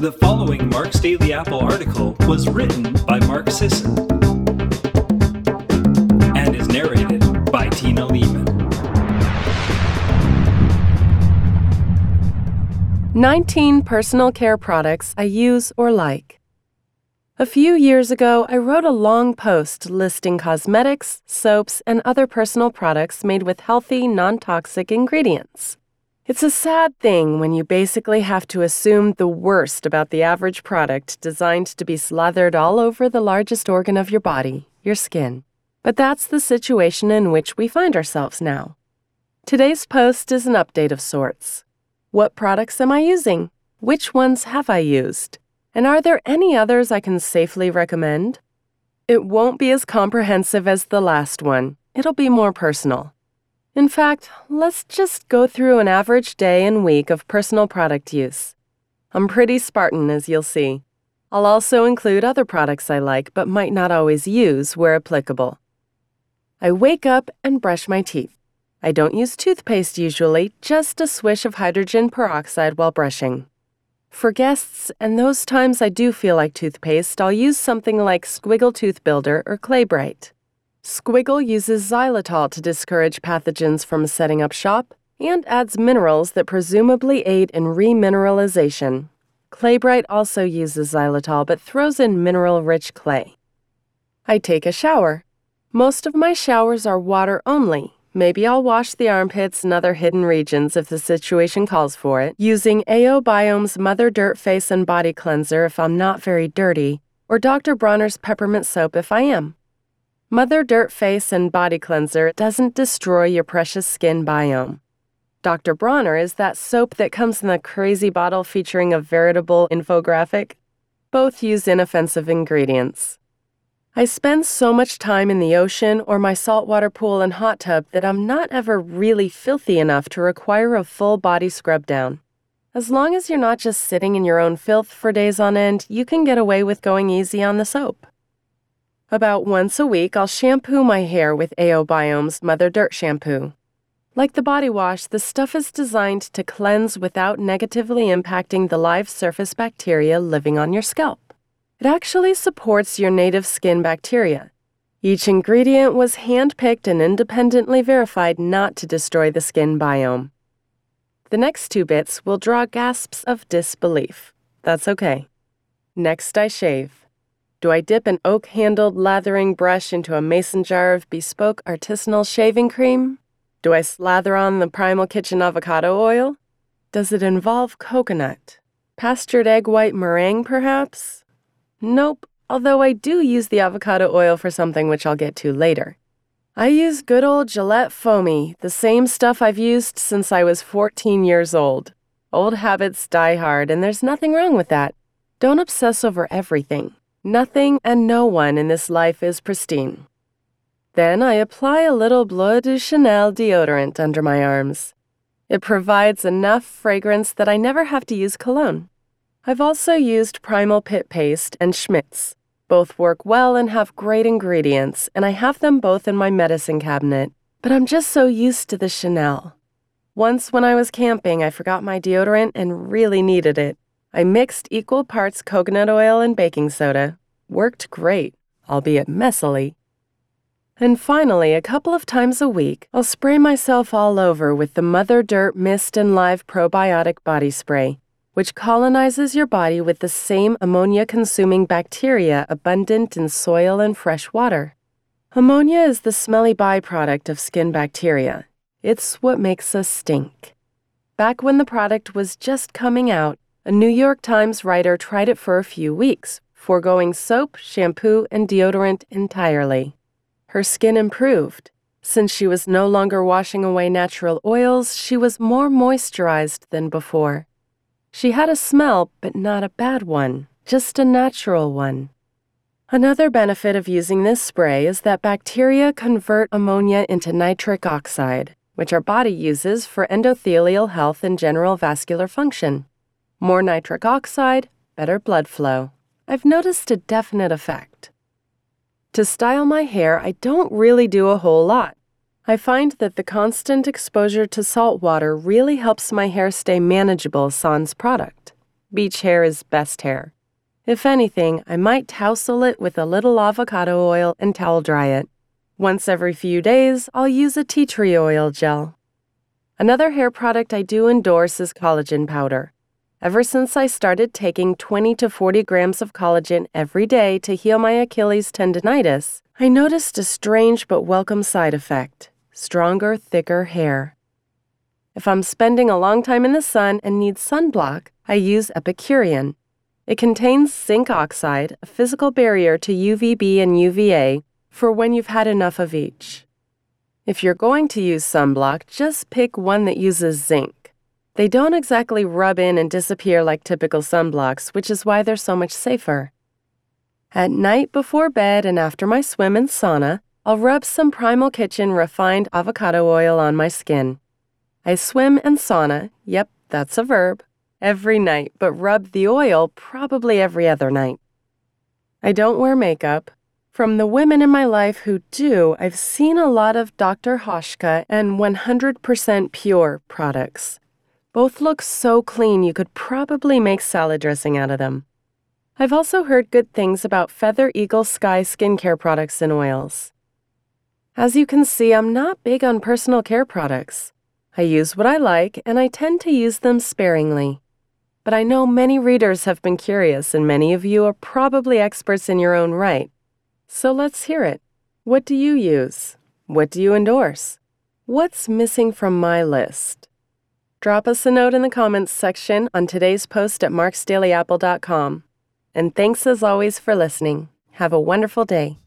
The following Mark's Daily Apple article was written by Mark Sisson and is narrated by Tina Leaman. 19 personal care products I use or like. A few years ago, I wrote a long post listing cosmetics, soaps, and other personal products made with healthy, non toxic ingredients. It's a sad thing when you basically have to assume the worst about the average product designed to be slathered all over the largest organ of your body, your skin. But that's the situation in which we find ourselves now. Today's post is an update of sorts. What products am I using? Which ones have I used? And are there any others I can safely recommend? It won't be as comprehensive as the last one. It'll be more personal. In fact, let's just go through an average day and week of personal product use. I'm pretty Spartan, as you'll see. I'll also include other products I like but might not always use where applicable. I wake up and brush my teeth. I don't use toothpaste usually, just a swish of hydrogen peroxide while brushing. For guests and those times I do feel like toothpaste, I'll use something like Squigle Tooth Builder or Clay Bright. Squigle uses xylitol to discourage pathogens from setting up shop and adds minerals that presumably aid in remineralization. Claybright also uses xylitol but throws in mineral rich clay. I take a shower. Most of my showers are water only. Maybe I'll wash the armpits and other hidden regions if the situation calls for it, using AOBiome's Mother Dirt Face and Body Cleanser if I'm not very dirty, or Dr. Bronner's Peppermint Soap if I am. Mother Dirt Face and Body Cleanser doesn't destroy your precious skin biome. Dr. Bronner is that soap that comes in the crazy bottle featuring a veritable infographic. Both use inoffensive ingredients. I spend so much time in the ocean or my saltwater pool and hot tub that I'm not ever really filthy enough to require a full body scrub down. As long as you're not just sitting in your own filth for days on end, you can get away with going easy on the soap. About once a week, I'll shampoo my hair with AOBiome's Mother Dirt shampoo. Like the body wash, the stuff is designed to cleanse without negatively impacting the live surface bacteria living on your scalp. It actually supports your native skin bacteria. Each ingredient was handpicked and independently verified not to destroy the skin biome. The next two bits will draw gasps of disbelief. That's okay. Next, I shave. Do I dip an oak handled lathering brush into a mason jar of bespoke artisanal shaving cream? Do I slather on the Primal Kitchen avocado oil? Does it involve coconut? Pastured egg white meringue, perhaps? Nope, although I do use the avocado oil for something which I'll get to later. I use good old Gillette Foamy, the same stuff I've used since I was 14 years old. Old habits die hard, and there's nothing wrong with that. Don't obsess over everything. Nothing and no one in this life is pristine. Then I apply a little Bleu de Chanel deodorant under my arms. It provides enough fragrance that I never have to use cologne. I've also used Primal Pit Paste and Schmidt's. Both work well and have great ingredients, and I have them both in my medicine cabinet, but I'm just so used to the Chanel. Once when I was camping, I forgot my deodorant and really needed it. I mixed equal parts coconut oil and baking soda. Worked great, albeit messily. And finally, a couple of times a week, I'll spray myself all over with the Mother Dirt Mist and Live Probiotic Body Spray, which colonizes your body with the same ammonia consuming bacteria abundant in soil and fresh water. Ammonia is the smelly byproduct of skin bacteria. It's what makes us stink. Back when the product was just coming out, a New York Times writer tried it for a few weeks, foregoing soap, shampoo, and deodorant entirely. Her skin improved. Since she was no longer washing away natural oils, she was more moisturized than before. She had a smell, but not a bad one, just a natural one. Another benefit of using this spray is that bacteria convert ammonia into nitric oxide, which our body uses for endothelial health and general vascular function. More nitric oxide, better blood flow. I've noticed a definite effect. To style my hair, I don't really do a whole lot. I find that the constant exposure to salt water really helps my hair stay manageable sans product. beach hair is best hair. If anything, I might tousle it with a little avocado oil and towel dry it. Once every few days, I'll use a tea tree oil gel. Another hair product I do endorse is collagen powder. Ever since I started taking 20 to 40 grams of collagen every day to heal my Achilles tendonitis, I noticed a strange but welcome side effect stronger, thicker hair. If I'm spending a long time in the sun and need sunblock, I use Epicuren. It contains zinc oxide, a physical barrier to UVB and UVA, for when you've had enough of each. If you're going to use sunblock, just pick one that uses zinc. They don't exactly rub in and disappear like typical sunblocks, which is why they're so much safer. At night before bed and after my swim and sauna, I'll rub some Primal Kitchen refined avocado oil on my skin. I swim and sauna, yep, that's a verb, every night, but rub the oil probably every other night. I don't wear makeup. From the women in my life who do, I've seen a lot of Dr. Hauschka and 100% pure products. Both look so clean you could probably make salad dressing out of them. I've also heard good things about Feather Eagle Sky skincare products and oils. As you can see, I'm not big on personal care products. I use what I like, and I tend to use them sparingly. But I know many readers have been curious, and many of you are probably experts in your own right. So let's hear it. What do you use? What do you endorse? What's missing from my list? Drop us a note in the comments section on today's post at marksdailyapple.com. And thanks as always for listening. Have a wonderful day.